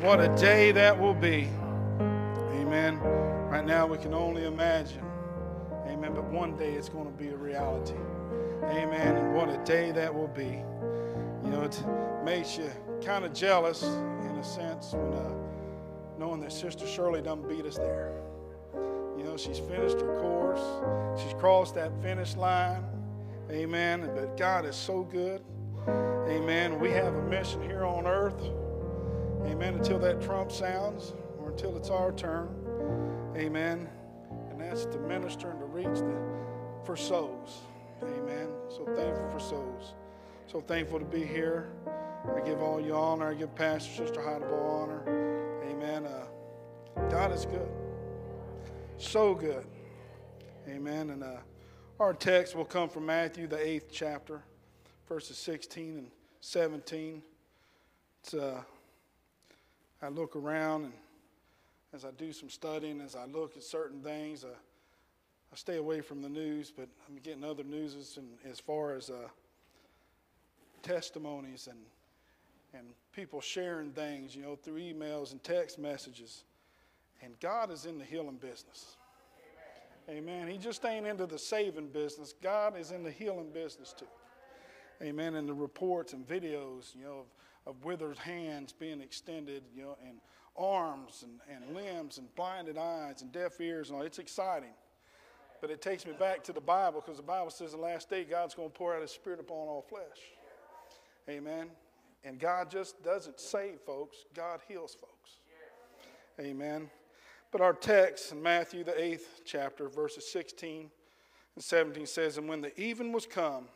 What a day that will be. Amen. Right now, we can only imagine. Amen. But one day it's going to be a reality. Amen. And what a day that will be. You know, it makes you kind of jealous in a sense when uh, knowing that Sister Shirley done beat us there. You know, she's finished her course, she's crossed that finish line. Amen. But God is so good. Amen. We have a mission here on earth. Amen. Until that trump sounds or until it's our turn. Amen. And that's to minister and to reach the, for souls. Amen. So thankful for souls. So thankful to be here. I give all you honor. I give Pastor Sister Heideball honor. Amen. Uh, God is good. So good. Amen. And uh, our text will come from Matthew, the eighth chapter, verses 16 and 17. It's, uh, I look around and as I do some studying, as I look at certain things, uh, I stay away from the news, but I'm getting other news as far as uh, testimonies and and people sharing things, you know, through emails and text messages. And God is in the healing business. Amen. He just ain't into the saving business. God is in the healing business too. Amen. And the reports and videos, you know, of, of withered hands being extended, you know, and arms and, and limbs and blinded eyes and deaf ears and all. It's exciting. But it takes me back to the Bible because the Bible says the last day God's going to pour out his spirit upon all flesh. Amen. And God just doesn't save folks, God heals folks. Amen. But our text in Matthew, the eighth chapter, verses 16 and 17 says, And when the even was come,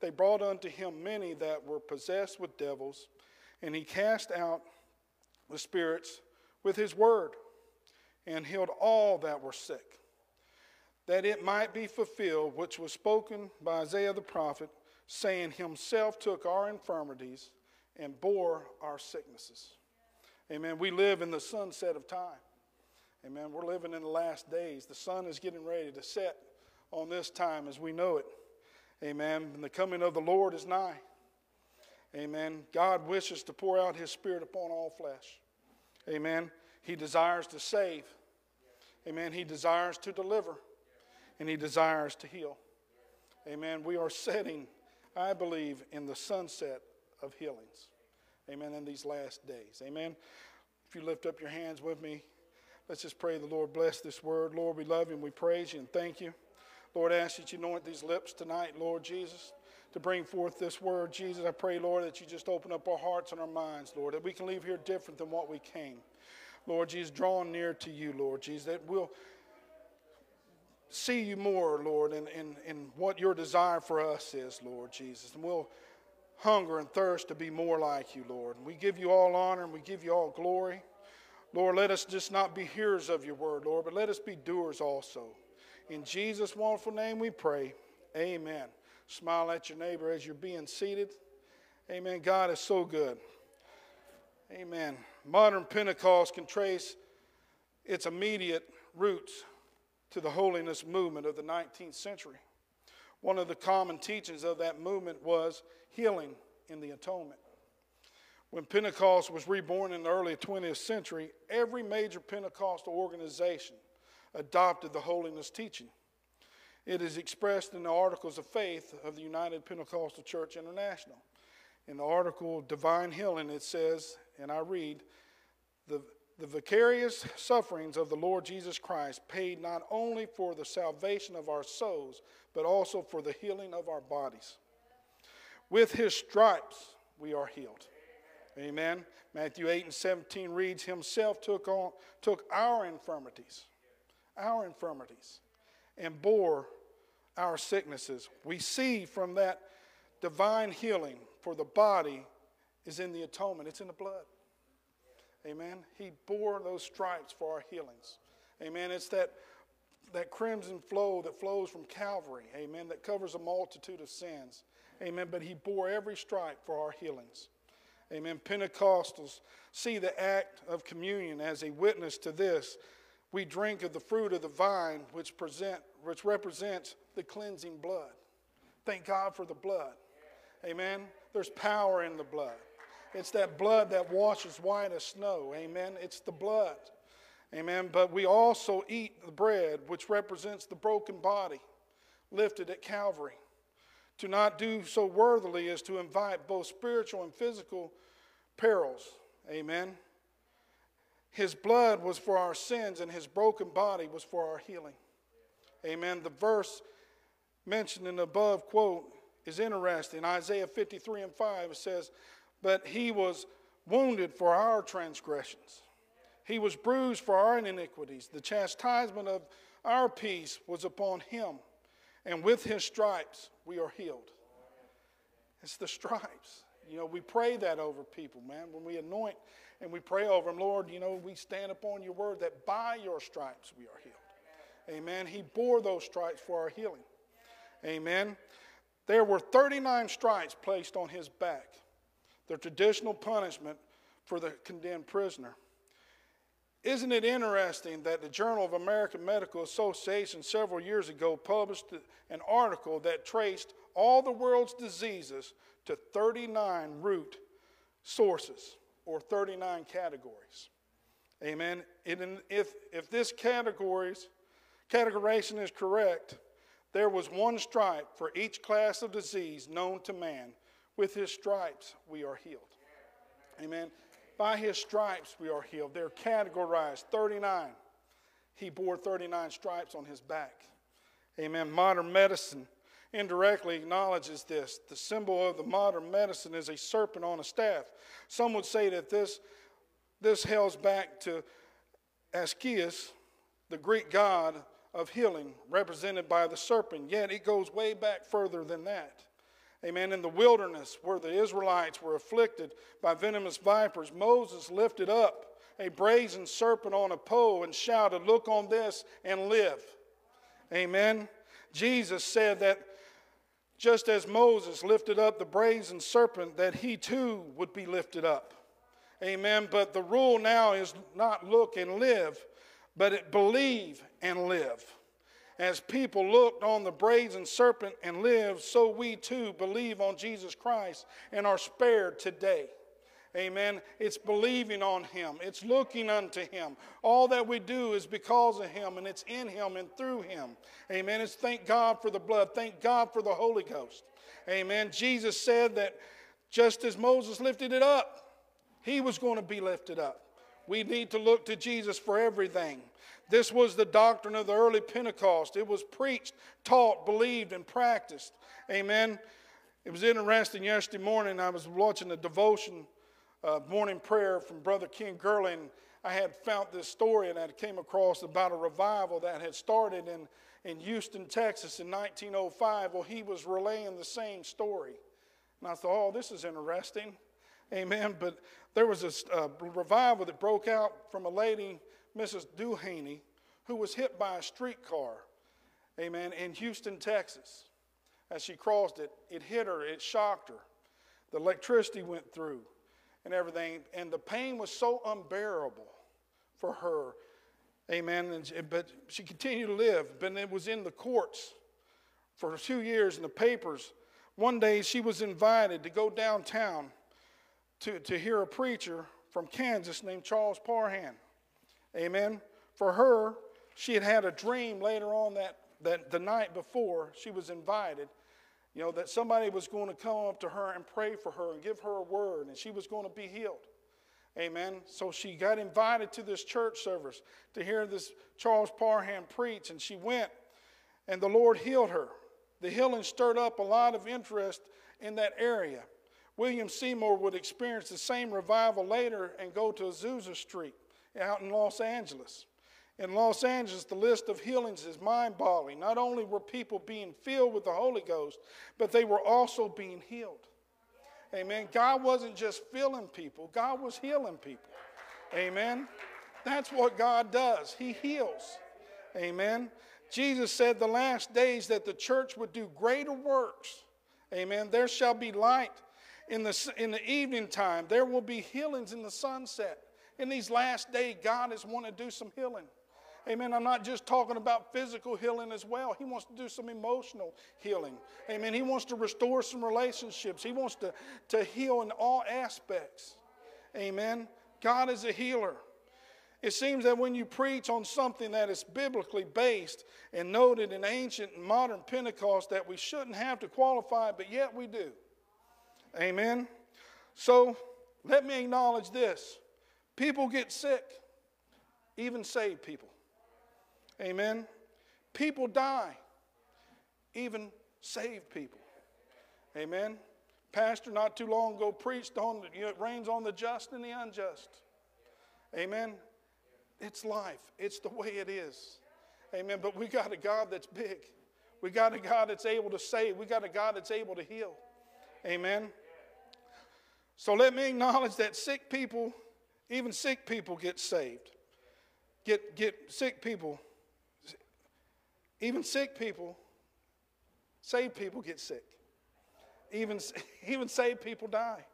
they brought unto him many that were possessed with devils, and he cast out the spirits with his word, and healed all that were sick, that it might be fulfilled which was spoken by Isaiah the prophet, saying, Himself took our infirmities and bore our sicknesses. Amen. We live in the sunset of time. Amen. We're living in the last days. The sun is getting ready to set on this time as we know it. Amen. And the coming of the Lord is nigh. Amen. God wishes to pour out his spirit upon all flesh. Amen. He desires to save. Amen. He desires to deliver. And he desires to heal. Amen. We are setting, I believe, in the sunset of healings. Amen. In these last days. Amen. If you lift up your hands with me, let's just pray the Lord bless this word. Lord, we love you and we praise you and thank you. Lord, I ask that you anoint these lips tonight, Lord Jesus, to bring forth this word. Jesus, I pray, Lord, that you just open up our hearts and our minds, Lord, that we can leave here different than what we came. Lord Jesus, drawing near to you, Lord Jesus, that we'll see you more, Lord, in, in, in what your desire for us is, Lord Jesus. And we'll hunger and thirst to be more like you, Lord. And we give you all honor and we give you all glory. Lord, let us just not be hearers of your word, Lord, but let us be doers also. In Jesus' wonderful name we pray. Amen. Smile at your neighbor as you're being seated. Amen. God is so good. Amen. Modern Pentecost can trace its immediate roots to the holiness movement of the 19th century. One of the common teachings of that movement was healing in the atonement. When Pentecost was reborn in the early 20th century, every major Pentecostal organization adopted the holiness teaching. It is expressed in the Articles of Faith of the United Pentecostal Church International. In the article Divine Healing, it says, and I read, the, the vicarious sufferings of the Lord Jesus Christ paid not only for the salvation of our souls, but also for the healing of our bodies. With his stripes we are healed. Amen. Matthew 8 and 17 reads, Himself took, on, took our infirmities, our infirmities, and bore our sicknesses. We see from that divine healing for the body is in the atonement, it's in the blood. Amen. He bore those stripes for our healings. Amen. It's that, that crimson flow that flows from Calvary. Amen. That covers a multitude of sins. Amen. But he bore every stripe for our healings. Amen. Pentecostals see the act of communion as a witness to this. We drink of the fruit of the vine, which, present, which represents the cleansing blood. Thank God for the blood. Amen. There's power in the blood. It's that blood that washes white as snow. Amen. It's the blood. Amen. But we also eat the bread, which represents the broken body lifted at Calvary. To not do so worthily is to invite both spiritual and physical perils. Amen. His blood was for our sins, and his broken body was for our healing. Amen. The verse mentioned in the above quote is interesting. Isaiah 53 and 5 says, But he was wounded for our transgressions, he was bruised for our iniquities. The chastisement of our peace was upon him, and with his stripes we are healed. It's the stripes. You know, we pray that over people, man. When we anoint and we pray over them, Lord, you know, we stand upon your word that by your stripes we are healed. Amen. He bore those stripes for our healing. Amen. There were 39 stripes placed on his back, the traditional punishment for the condemned prisoner. Isn't it interesting that the Journal of American Medical Association several years ago published an article that traced all the world's diseases to 39 root sources or 39 categories? Amen. if, if this categories categorization is correct, there was one stripe for each class of disease known to man. With his stripes, we are healed. Amen. By his stripes, we are healed. They're categorized 39. He bore 39 stripes on his back. Amen. Modern medicine indirectly acknowledges this. The symbol of the modern medicine is a serpent on a staff. Some would say that this, this hails back to Asclepius, the Greek god of healing represented by the serpent, yet it goes way back further than that. Amen. In the wilderness, where the Israelites were afflicted by venomous vipers, Moses lifted up a brazen serpent on a pole and shouted, Look on this and live. Amen. Jesus said that just as Moses lifted up the brazen serpent, that he too would be lifted up. Amen. But the rule now is not look and live, but it believe and live. As people looked on the brazen serpent and lived, so we too believe on Jesus Christ and are spared today. Amen. It's believing on Him, it's looking unto Him. All that we do is because of Him, and it's in Him and through Him. Amen. It's thank God for the blood, thank God for the Holy Ghost. Amen. Jesus said that just as Moses lifted it up, He was going to be lifted up. We need to look to Jesus for everything. This was the doctrine of the early Pentecost. It was preached, taught, believed, and practiced. Amen. It was interesting yesterday morning. I was watching a devotion, uh, morning prayer from Brother Ken Gurley. I had found this story and I came across about a revival that had started in, in Houston, Texas in 1905. Well, he was relaying the same story. And I thought, oh, this is interesting. Amen. But there was a uh, revival that broke out from a lady, Mrs. Duhaney, who was hit by a streetcar, amen, in Houston, Texas. As she crossed it, it hit her, it shocked her. The electricity went through and everything, and the pain was so unbearable for her, amen. And, but she continued to live, but it was in the courts for two years in the papers. One day she was invited to go downtown to, to hear a preacher from Kansas named Charles Parham. Amen. For her, she had had a dream later on that, that the night before she was invited, you know, that somebody was going to come up to her and pray for her and give her a word, and she was going to be healed. Amen. So she got invited to this church service to hear this Charles Parham preach, and she went, and the Lord healed her. The healing stirred up a lot of interest in that area. William Seymour would experience the same revival later and go to Azusa Street out in Los Angeles. In Los Angeles, the list of healings is mind boggling. Not only were people being filled with the Holy Ghost, but they were also being healed. Amen. God wasn't just filling people, God was healing people. Amen. That's what God does, He heals. Amen. Jesus said the last days that the church would do greater works. Amen. There shall be light in the, in the evening time. There will be healings in the sunset. In these last days, God is wanting to do some healing. Amen. I'm not just talking about physical healing as well. He wants to do some emotional healing. Amen. He wants to restore some relationships. He wants to, to heal in all aspects. Amen. God is a healer. It seems that when you preach on something that is biblically based and noted in ancient and modern Pentecost that we shouldn't have to qualify, but yet we do. Amen. So let me acknowledge this people get sick, even saved people. Amen. People die, even saved people. Amen. Pastor, not too long ago, preached on you know, it rains on the just and the unjust. Amen. It's life, it's the way it is. Amen. But we got a God that's big. We got a God that's able to save. We got a God that's able to heal. Amen. So let me acknowledge that sick people, even sick people, get saved. Get, get sick people, even sick people, saved people get sick. Even, even saved people die.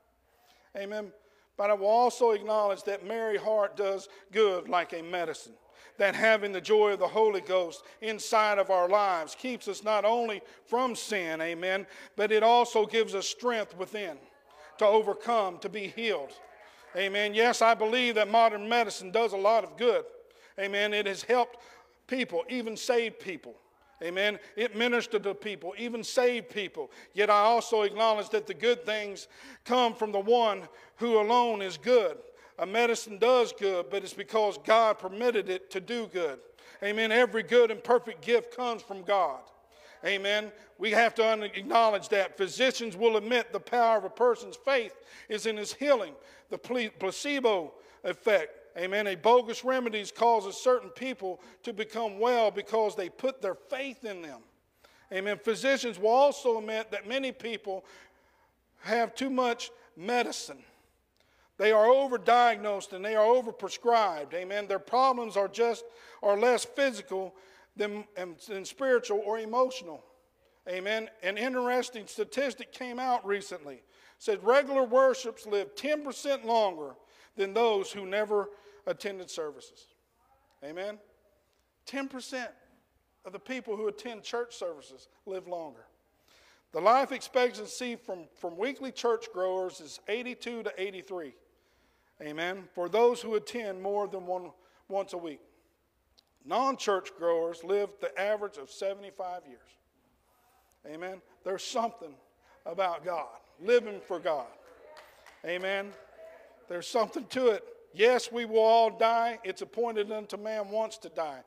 Amen. But I will also acknowledge that merry heart does good like a medicine. That having the joy of the Holy Ghost inside of our lives keeps us not only from sin, amen, but it also gives us strength within to overcome, to be healed. Amen. Yes, I believe that modern medicine does a lot of good. Amen. It has helped people, even saved people. Amen. It ministered to people, even saved people. Yet I also acknowledge that the good things come from the one who alone is good. A medicine does good, but it's because God permitted it to do good. Amen. Every good and perfect gift comes from God. Amen. We have to acknowledge that. Physicians will admit the power of a person's faith is in his healing. The placebo effect Amen. A bogus remedies causes certain people to become well because they put their faith in them. Amen. Physicians will also admit that many people have too much medicine. They are overdiagnosed and they are overprescribed. Amen. Their problems are just are less physical than, than spiritual or emotional. Amen. An interesting statistic came out recently. It said regular worships live 10% longer than those who never attended services. Amen? 10% of the people who attend church services live longer. The life expectancy from, from weekly church growers is 82 to 83. Amen. For those who attend more than one once a week. Non church growers live the average of 75 years. Amen. There's something about God, living for God. Amen. There's something to it. Yes, we will all die. It's appointed unto man once to die.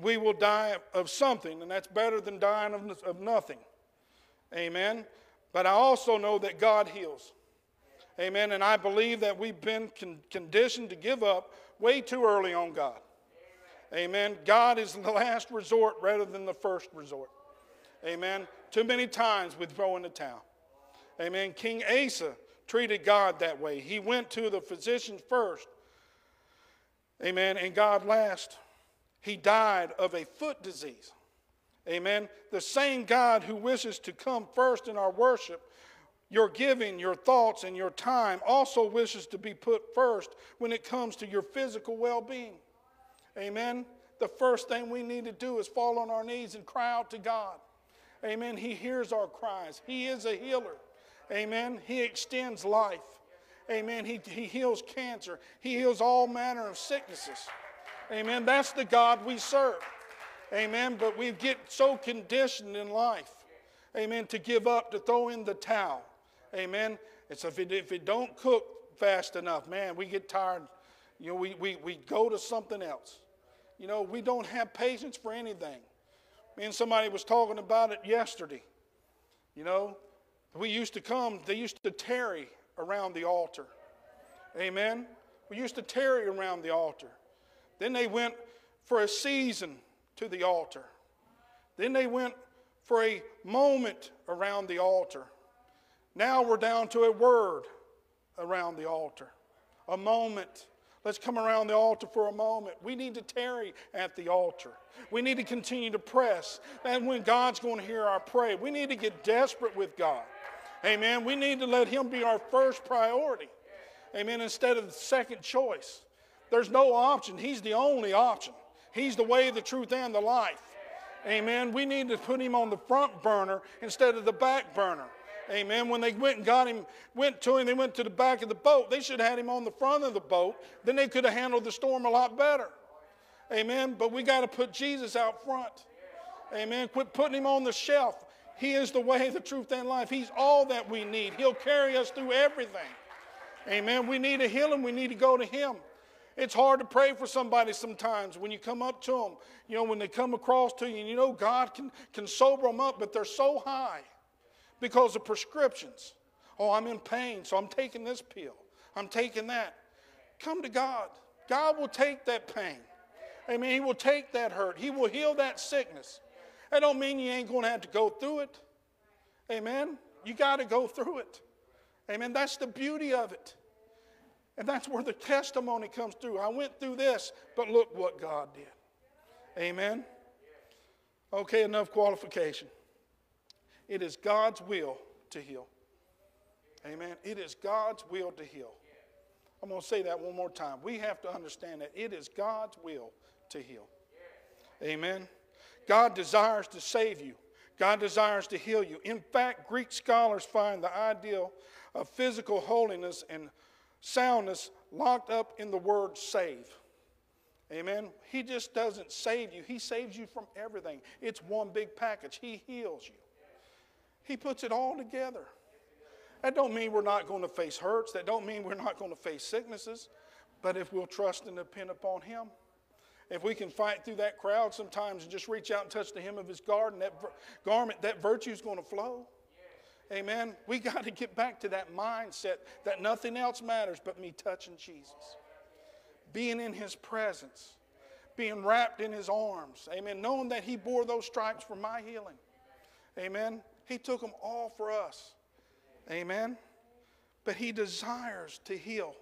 We will die of something, and that's better than dying of, nothing. Amen. But I also know that God heals. Amen. And I believe that we've been con- conditioned to give up way too early on God. Amen. God is the last resort rather than the first resort. Amen. Too many times we throw in the towel. Amen. King Asa treated God that way. He went to the physician first Amen. And God last, he died of a foot disease. Amen. The same God who wishes to come first in our worship, your giving, your thoughts, and your time also wishes to be put first when it comes to your physical well being. Amen. The first thing we need to do is fall on our knees and cry out to God. Amen. He hears our cries, He is a healer. Amen. He extends life. Amen. He, he heals cancer, He heals all manner of sicknesses. Amen. That's the God we serve. Amen. But we get so conditioned in life, amen, to give up, to throw in the towel. Amen. It's if it, if it don't cook fast enough, man, we get tired. You know, we, we, we go to something else. You know, we don't have patience for anything. Me and somebody was talking about it yesterday. You know, we used to come, they used to tarry around the altar. Amen. We used to tarry around the altar. Then they went for a season to the altar. Then they went for a moment around the altar. Now we're down to a word around the altar. A moment. Let's come around the altar for a moment. We need to tarry at the altar. We need to continue to press. And when God's going to hear our prayer, we need to get desperate with God. Amen. We need to let Him be our first priority. Amen. Instead of the second choice. There's no option. He's the only option. He's the way, the truth, and the life. Amen. We need to put him on the front burner instead of the back burner. Amen. When they went and got him, went to him, they went to the back of the boat. They should have had him on the front of the boat. Then they could have handled the storm a lot better. Amen. But we got to put Jesus out front. Amen. Quit putting him on the shelf. He is the way, the truth, and life. He's all that we need. He'll carry us through everything. Amen. We need a healing. We need to go to Him. It's hard to pray for somebody sometimes when you come up to them. You know, when they come across to you, and you know God can, can sober them up, but they're so high because of prescriptions. Oh, I'm in pain, so I'm taking this pill. I'm taking that. Come to God. God will take that pain. Amen. He will take that hurt. He will heal that sickness. That don't mean you ain't going to have to go through it. Amen. You got to go through it. Amen. That's the beauty of it. And that's where the testimony comes through. I went through this, but look what God did. Amen. Okay, enough qualification. It is God's will to heal. Amen. It is God's will to heal. I'm going to say that one more time. We have to understand that it is God's will to heal. Amen. God desires to save you. God desires to heal you. In fact, Greek scholars find the ideal of physical holiness and soundness locked up in the word save. Amen. He just doesn't save you, He saves you from everything. It's one big package. He heals you, He puts it all together. That don't mean we're not going to face hurts. That don't mean we're not going to face sicknesses. But if we'll trust and depend upon Him, if we can fight through that crowd sometimes and just reach out and touch the hem of His garden, that garment, that virtue is going to flow. Amen. We got to get back to that mindset that nothing else matters but me touching Jesus, being in His presence, being wrapped in His arms. Amen. Knowing that He bore those stripes for my healing. Amen. He took them all for us. Amen. But He desires to heal.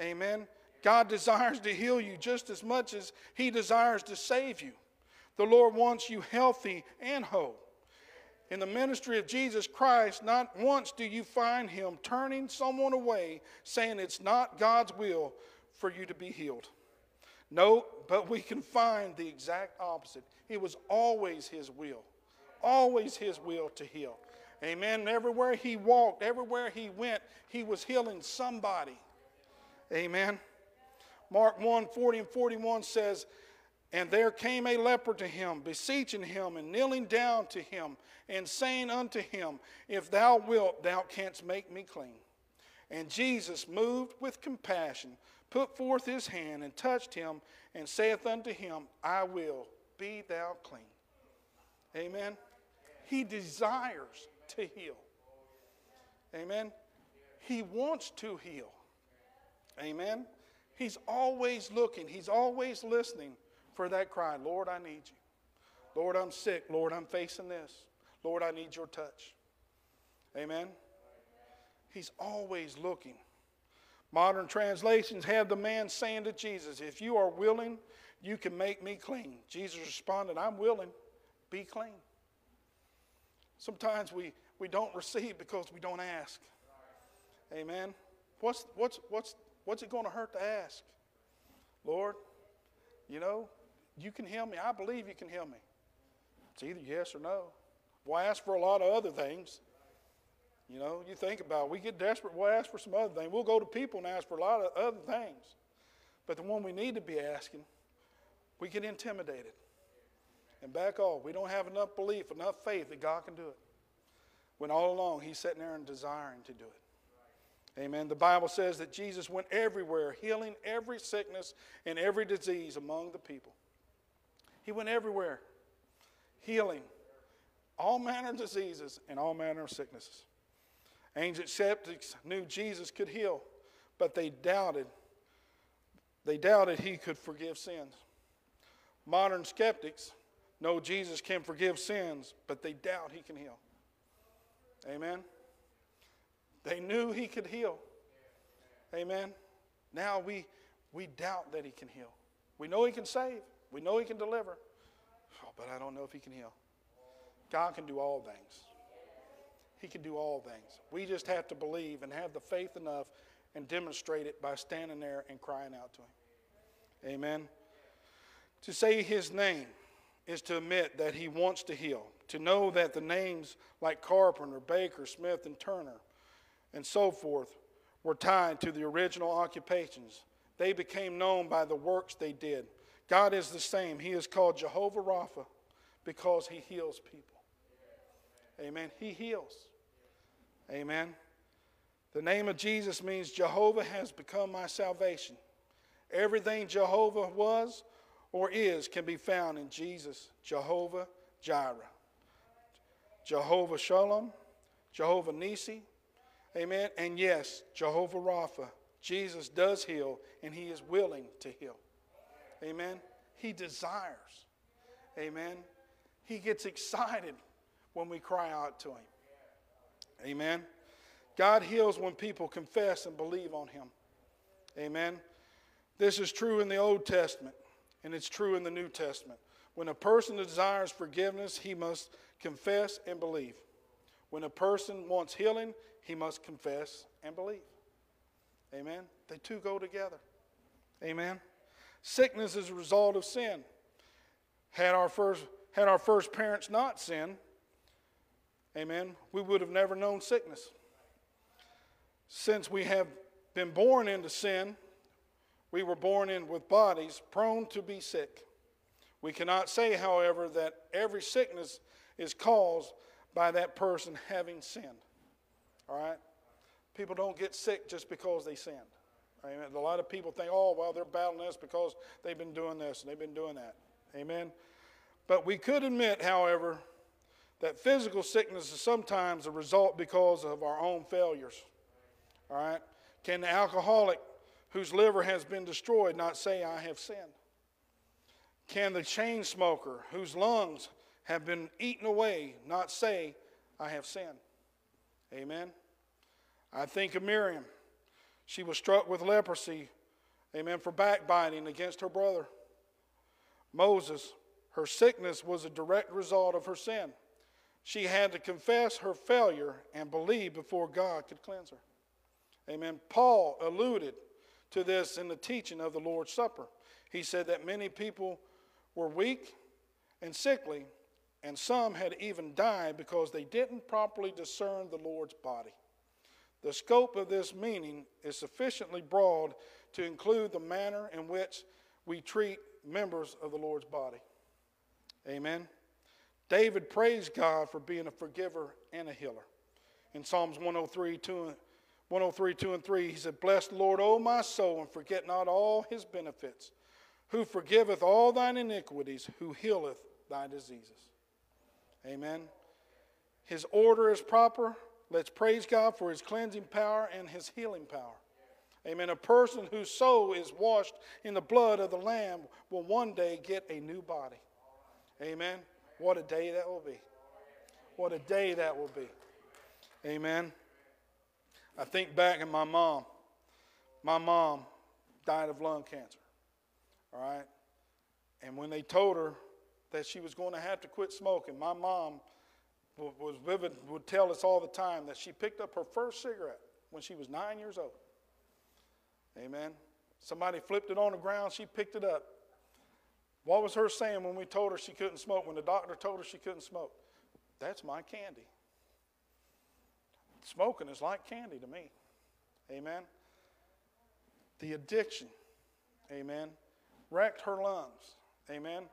Amen. God desires to heal you just as much as He desires to save you. The Lord wants you healthy and whole in the ministry of Jesus Christ, not once do you find him turning someone away, saying it's not God's will for you to be healed. No, but we can find the exact opposite. It was always his will, always his will to heal. Amen. Everywhere he walked, everywhere he went, he was healing somebody. Amen. Mark 1 40 and 41 says, and there came a leper to him, beseeching him and kneeling down to him, and saying unto him, If thou wilt, thou canst make me clean. And Jesus, moved with compassion, put forth his hand and touched him, and saith unto him, I will, be thou clean. Amen. He desires to heal. Amen. He wants to heal. Amen. He's always looking, he's always listening for that cry Lord, I need you. Lord, I'm sick. Lord, I'm facing this. Lord, I need your touch. Amen. He's always looking. Modern translations have the man saying to Jesus, If you are willing, you can make me clean. Jesus responded, I'm willing. Be clean. Sometimes we, we don't receive because we don't ask. Amen. What's, what's, what's, what's it going to hurt to ask? Lord, you know, you can heal me. I believe you can heal me. It's either yes or no. We'll ask for a lot of other things. You know, you think about it. We get desperate, we'll ask for some other things. We'll go to people and ask for a lot of other things. But the one we need to be asking, we get intimidated and back off. We don't have enough belief, enough faith that God can do it. When all along He's sitting there and desiring to do it. Amen. The Bible says that Jesus went everywhere, healing every sickness and every disease among the people. He went everywhere, healing all manner of diseases and all manner of sicknesses. Ancient skeptics knew Jesus could heal, but they doubted. They doubted he could forgive sins. Modern skeptics know Jesus can forgive sins, but they doubt he can heal. Amen. They knew he could heal. Amen. Now we, we doubt that he can heal. We know he can save. We know He can deliver, oh, but I don't know if He can heal. God can do all things. He can do all things. We just have to believe and have the faith enough and demonstrate it by standing there and crying out to Him. Amen. To say his name is to admit that he wants to heal, to know that the names like Carpenter, Baker, Smith, and Turner, and so forth, were tied to the original occupations. They became known by the works they did. God is the same. He is called Jehovah Rapha because he heals people. Amen. He heals. Amen. The name of Jesus means Jehovah has become my salvation. Everything Jehovah was or is can be found in Jesus, Jehovah Jireh, Jehovah Shalom, Jehovah Nisi, amen, and yes, Jehovah Rapha. Jesus does heal, and he is willing to heal. Amen. He desires. Amen. He gets excited when we cry out to him. Amen. God heals when people confess and believe on him. Amen. This is true in the Old Testament, and it's true in the New Testament. When a person desires forgiveness, he must confess and believe. When a person wants healing, he must confess and believe. Amen. They two go together. Amen. Sickness is a result of sin. Had our first, had our first parents not sinned, amen, we would have never known sickness. Since we have been born into sin, we were born in with bodies prone to be sick. We cannot say, however, that every sickness is caused by that person having sinned. All right? People don't get sick just because they sinned. Amen. A lot of people think, oh, well, they're battling this because they've been doing this and they've been doing that. Amen. But we could admit, however, that physical sickness is sometimes a result because of our own failures. All right? Can the alcoholic whose liver has been destroyed not say, I have sinned? Can the chain smoker whose lungs have been eaten away not say, I have sinned? Amen. I think of Miriam. She was struck with leprosy, amen, for backbiting against her brother. Moses, her sickness was a direct result of her sin. She had to confess her failure and believe before God could cleanse her. Amen. Paul alluded to this in the teaching of the Lord's Supper. He said that many people were weak and sickly, and some had even died because they didn't properly discern the Lord's body. The scope of this meaning is sufficiently broad to include the manner in which we treat members of the Lord's body. Amen. David praised God for being a forgiver and a healer. In Psalms 103, 2, 103, 2 and 3, he said, Bless Lord, O my soul, and forget not all his benefits, who forgiveth all thine iniquities, who healeth thy diseases. Amen. His order is proper. Let's praise God for his cleansing power and his healing power. Amen. A person whose soul is washed in the blood of the Lamb will one day get a new body. Amen. What a day that will be. What a day that will be. Amen. I think back in my mom. My mom died of lung cancer. All right? And when they told her that she was going to have to quit smoking, my mom was vivid, would tell us all the time that she picked up her first cigarette when she was nine years old. Amen. Somebody flipped it on the ground, she picked it up. What was her saying when we told her she couldn't smoke, when the doctor told her she couldn't smoke? That's my candy. Smoking is like candy to me. Amen. The addiction, amen, wrecked her lungs. Amen.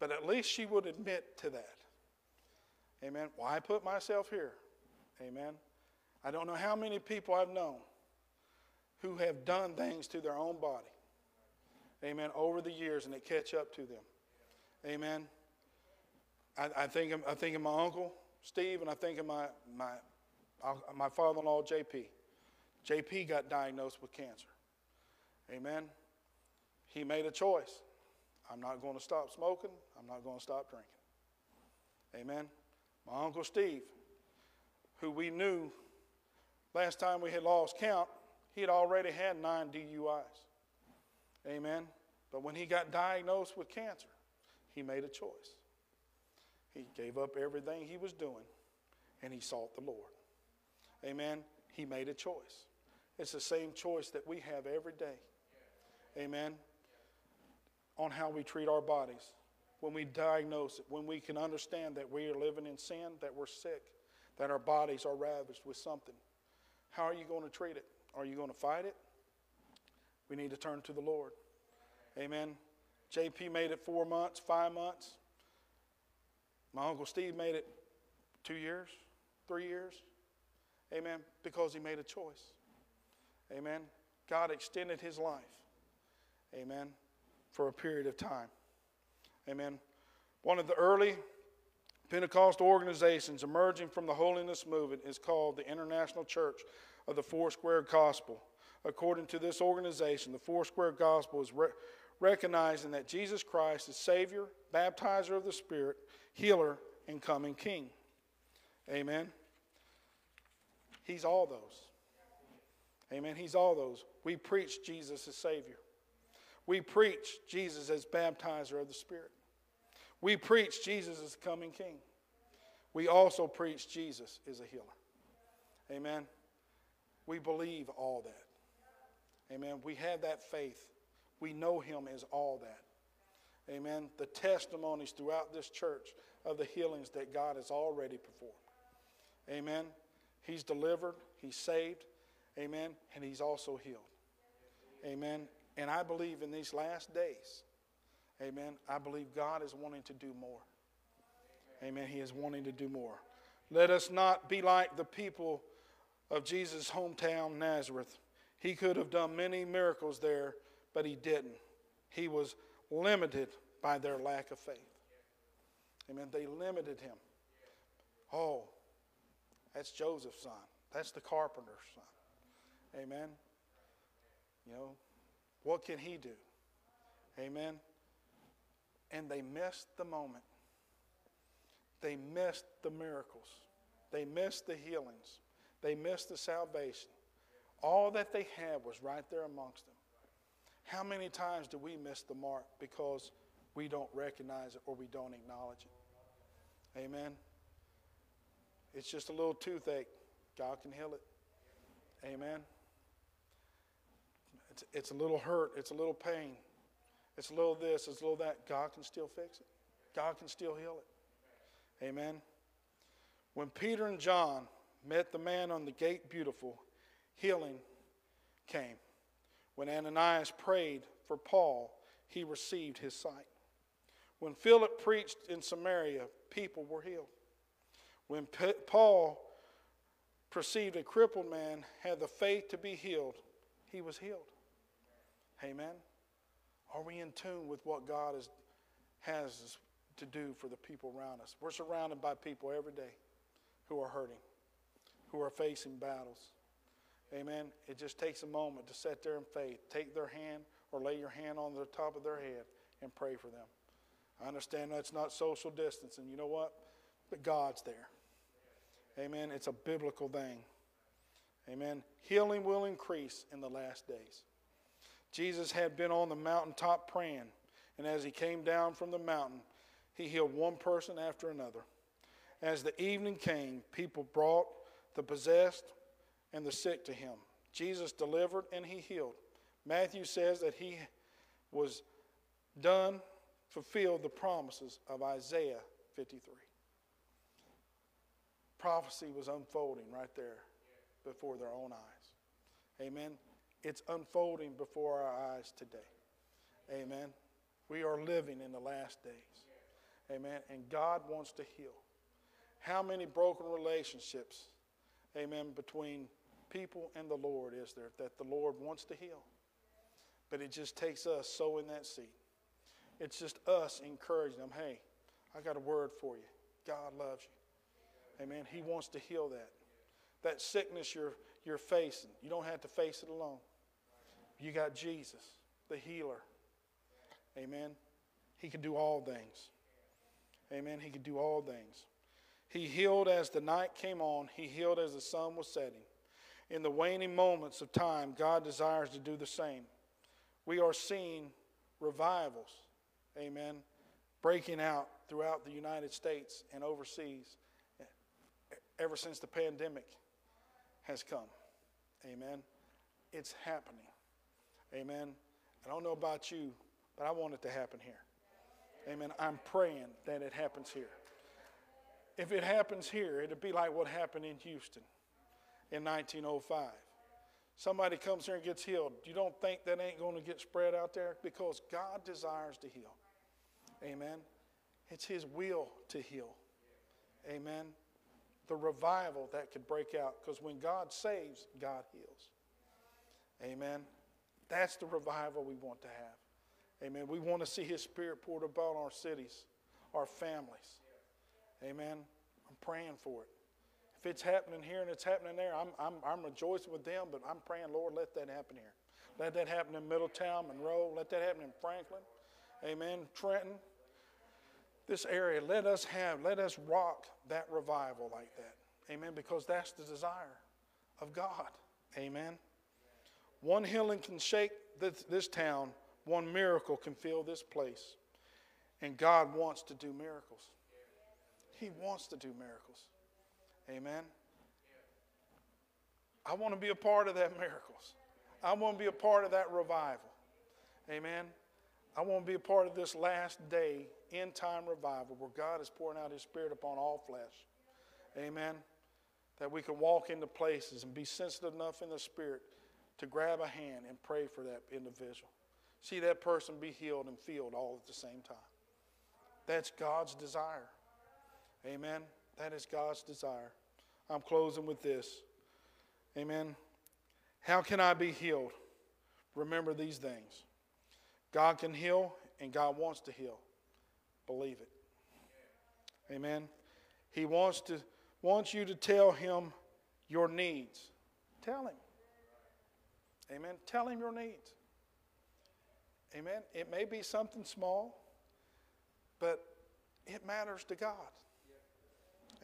But at least she would admit to that. Amen. Why put myself here? Amen. I don't know how many people I've known who have done things to their own body. Amen. Over the years and it catch up to them. Amen. I, I think of, I think of my uncle Steve and I think of my my uh, my father-in-law JP. JP got diagnosed with cancer. Amen. He made a choice. I'm not going to stop smoking. I'm not going to stop drinking. Amen. My Uncle Steve, who we knew last time we had lost count, he had already had nine DUIs. Amen. But when he got diagnosed with cancer, he made a choice. He gave up everything he was doing and he sought the Lord. Amen. He made a choice. It's the same choice that we have every day. Amen. on how we treat our bodies, when we diagnose it, when we can understand that we are living in sin, that we're sick, that our bodies are ravaged with something. How are you going to treat it? Are you going to fight it? We need to turn to the Lord. Amen. JP made it four months, five months. My Uncle Steve made it two years, three years. Amen. Because he made a choice. Amen. God extended his life. Amen. For a period of time. Amen. One of the early Pentecostal organizations emerging from the holiness movement is called the International Church of the Four Square Gospel. According to this organization, the Four Square Gospel is re- recognizing that Jesus Christ is Savior, baptizer of the Spirit, healer, and coming King. Amen. He's all those. Amen. He's all those. We preach Jesus as Savior. We preach Jesus as baptizer of the Spirit. We preach Jesus as coming King. We also preach Jesus is a healer. Amen. We believe all that. Amen. We have that faith. We know Him as all that. Amen. The testimonies throughout this church of the healings that God has already performed. Amen. He's delivered, He's saved, amen, and He's also healed. Amen. And I believe in these last days, amen, I believe God is wanting to do more. Amen. He is wanting to do more. Let us not be like the people of Jesus' hometown, Nazareth. He could have done many miracles there, but he didn't. He was limited by their lack of faith. Amen. They limited him. Oh, that's Joseph's son. That's the carpenter's son. Amen. You know, what can he do? Amen. And they missed the moment. They missed the miracles. They missed the healings. They missed the salvation. All that they had was right there amongst them. How many times do we miss the mark because we don't recognize it or we don't acknowledge it? Amen. It's just a little toothache. God can heal it. Amen. It's, it's a little hurt. It's a little pain. It's a little this. It's a little that. God can still fix it. God can still heal it. Amen. When Peter and John met the man on the gate beautiful, healing came. When Ananias prayed for Paul, he received his sight. When Philip preached in Samaria, people were healed. When P- Paul perceived a crippled man had the faith to be healed, he was healed. Amen. Are we in tune with what God is, has to do for the people around us? We're surrounded by people every day who are hurting, who are facing battles. Amen. It just takes a moment to sit there in faith, take their hand or lay your hand on the top of their head and pray for them. I understand that's not social distancing. You know what? But God's there. Amen. It's a biblical thing. Amen. Healing will increase in the last days. Jesus had been on the mountaintop praying, and as he came down from the mountain, he healed one person after another. As the evening came, people brought the possessed and the sick to him. Jesus delivered and he healed. Matthew says that he was done, fulfilled the promises of Isaiah 53 prophecy was unfolding right there before their own eyes. Amen. It's unfolding before our eyes today. Amen. We are living in the last days. Amen. And God wants to heal. How many broken relationships, amen, between people and the Lord is there that the Lord wants to heal? But it just takes us sowing that seed. It's just us encouraging them hey, I got a word for you. God loves you. Amen. He wants to heal that. That sickness you're, you're facing, you don't have to face it alone. You got Jesus, the healer. Amen. He can do all things. Amen. He can do all things. He healed as the night came on, He healed as the sun was setting. In the waning moments of time, God desires to do the same. We are seeing revivals, amen, breaking out throughout the United States and overseas ever since the pandemic has come. Amen. It's happening. Amen. I don't know about you, but I want it to happen here. Amen. I'm praying that it happens here. If it happens here, it'll be like what happened in Houston in 1905. Somebody comes here and gets healed. You don't think that ain't going to get spread out there? Because God desires to heal. Amen. It's His will to heal. Amen. The revival that could break out. Because when God saves, God heals. Amen. That's the revival we want to have. Amen. We want to see His Spirit poured upon our cities, our families. Amen. I'm praying for it. If it's happening here and it's happening there, I'm, I'm, I'm rejoicing with them, but I'm praying, Lord, let that happen here. Let that happen in Middletown, Monroe. Let that happen in Franklin. Amen. Trenton. This area, let us have, let us rock that revival like that. Amen. Because that's the desire of God. Amen. One healing can shake this, this town, one miracle can fill this place. And God wants to do miracles. He wants to do miracles. Amen. I want to be a part of that miracles. I want to be a part of that revival. Amen. I want to be a part of this last day end time revival where God is pouring out His Spirit upon all flesh. Amen. That we can walk into places and be sensitive enough in the Spirit to grab a hand and pray for that individual. See that person be healed and filled all at the same time. That's God's desire. Amen. That is God's desire. I'm closing with this. Amen. How can I be healed? Remember these things God can heal, and God wants to heal. Believe it. Amen. He wants to wants you to tell him your needs. Tell him. Amen. Tell him your needs. Amen. It may be something small, but it matters to God.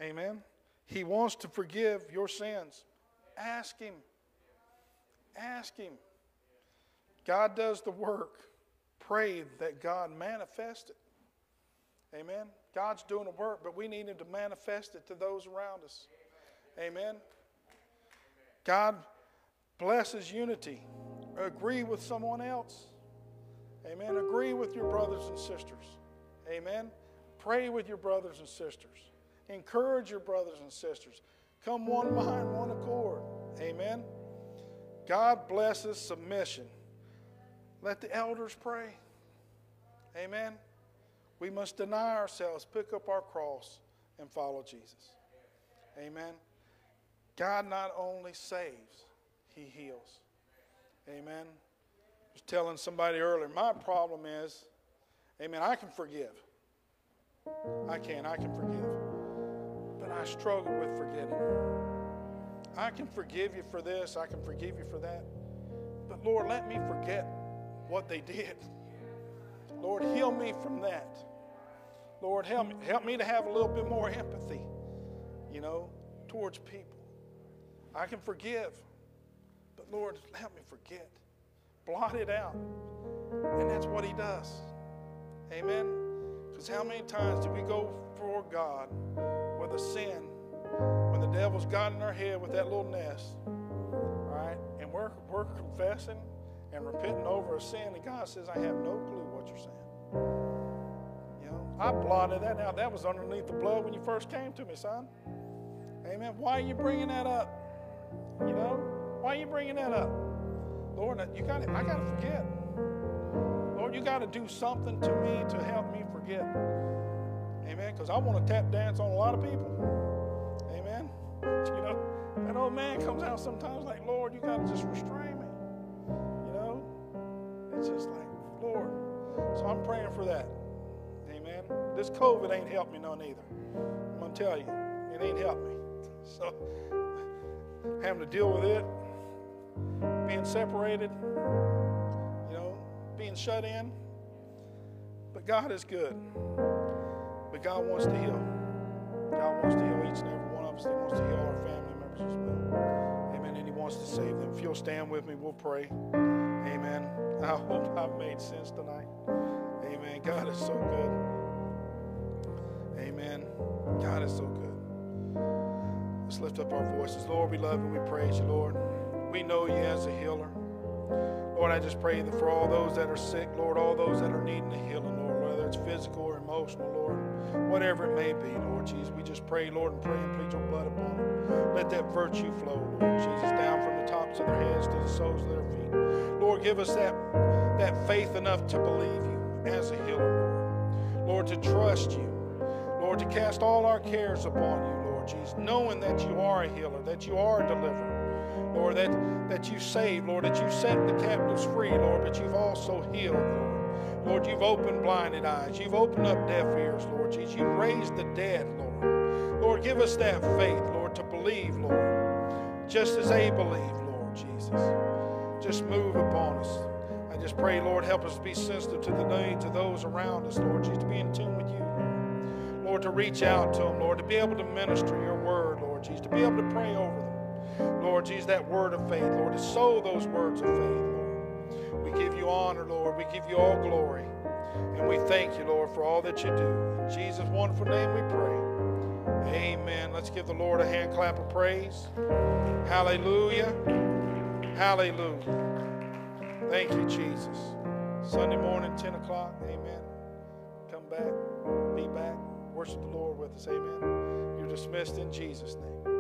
Amen. He wants to forgive your sins. Ask Him. Ask Him. God does the work. Pray that God manifest it. Amen. God's doing the work, but we need Him to manifest it to those around us. Amen. God blesses unity. Agree with someone else. Amen. Agree with your brothers and sisters. Amen. Pray with your brothers and sisters. Encourage your brothers and sisters. Come one mind, one accord. Amen. God blesses submission. Let the elders pray. Amen. We must deny ourselves, pick up our cross, and follow Jesus. Amen. God not only saves, He heals. Amen. I was telling somebody earlier, my problem is, Amen, I can forgive. I can, I can forgive. But I struggle with forgetting. I can forgive you for this, I can forgive you for that. But Lord, let me forget what they did. Lord, heal me from that. Lord, help me, help me to have a little bit more empathy, you know, towards people. I can forgive, but Lord, help me forget. Blot it out. And that's what He does. Amen. Because how many times do we go for God with a sin when the devil's got in our head with that little nest, right? And we're, we're confessing and repenting over a sin, and God says, I have no clue what you're saying. You know, I blotted that out. That was underneath the blood when you first came to me, son. Amen. Why are you bringing that up? You know, why are you bringing that up? Lord, you got I got to forget. Lord, you got to do something to me to help me forget. Amen. Because I want to tap dance on a lot of people. Amen. You know, that old man comes out sometimes like, Lord, you got to just restrain me. You know, it's just like, Lord. So I'm praying for that. Amen. This COVID ain't helped me none either. I'm going to tell you, it ain't helped me. So having to deal with it, being separated, you know, being shut in. But God is good. But God wants to heal. God wants to heal each and every one of us. He wants to heal our family members as well. Amen. And He wants to save them. If you'll stand with me, we'll pray. Amen. I hope I've made sense tonight. Amen. God is so good. Amen. God is so good. Let's lift up our voices. Lord, we love you. We praise you, Lord. We know you as a healer. Lord, I just pray that for all those that are sick, Lord, all those that are needing a healing, Lord, whether it's physical or emotional, Lord, whatever it may be, Lord Jesus, we just pray, Lord, and pray and plead your blood upon them. Let that virtue flow, Lord Jesus, down from the tops of their heads to the soles of their feet. Lord, give us that, that faith enough to believe you as a healer, Lord. Lord, to trust you. Lord, to cast all our cares upon you, Lord Jesus, knowing that you are a healer, that you are a deliverer. Lord, that, that you saved, Lord, that you set the captives free, Lord, but you've also healed, Lord. Lord, you've opened blinded eyes. You've opened up deaf ears, Lord Jesus. You've raised the dead, Lord. Lord, give us that faith, Lord, to believe, Lord, just as they believe, Lord Jesus. Just move upon us. I just pray, Lord, help us to be sensitive to the needs of those around us, Lord Jesus, to be in tune with you, Lord. Lord, to reach out to them, Lord, to be able to minister your word, Lord Jesus, to be able to pray over them. Lord Jesus, that word of faith, Lord, to sow those words of faith, Lord. We give you honor, Lord. We give you all glory. And we thank you, Lord, for all that you do. In Jesus' wonderful name we pray. Amen. Let's give the Lord a hand clap of praise. Hallelujah. Hallelujah. Thank you, Jesus. Sunday morning, 10 o'clock. Amen. Come back. Be back. Worship the Lord with us. Amen. You're dismissed in Jesus' name.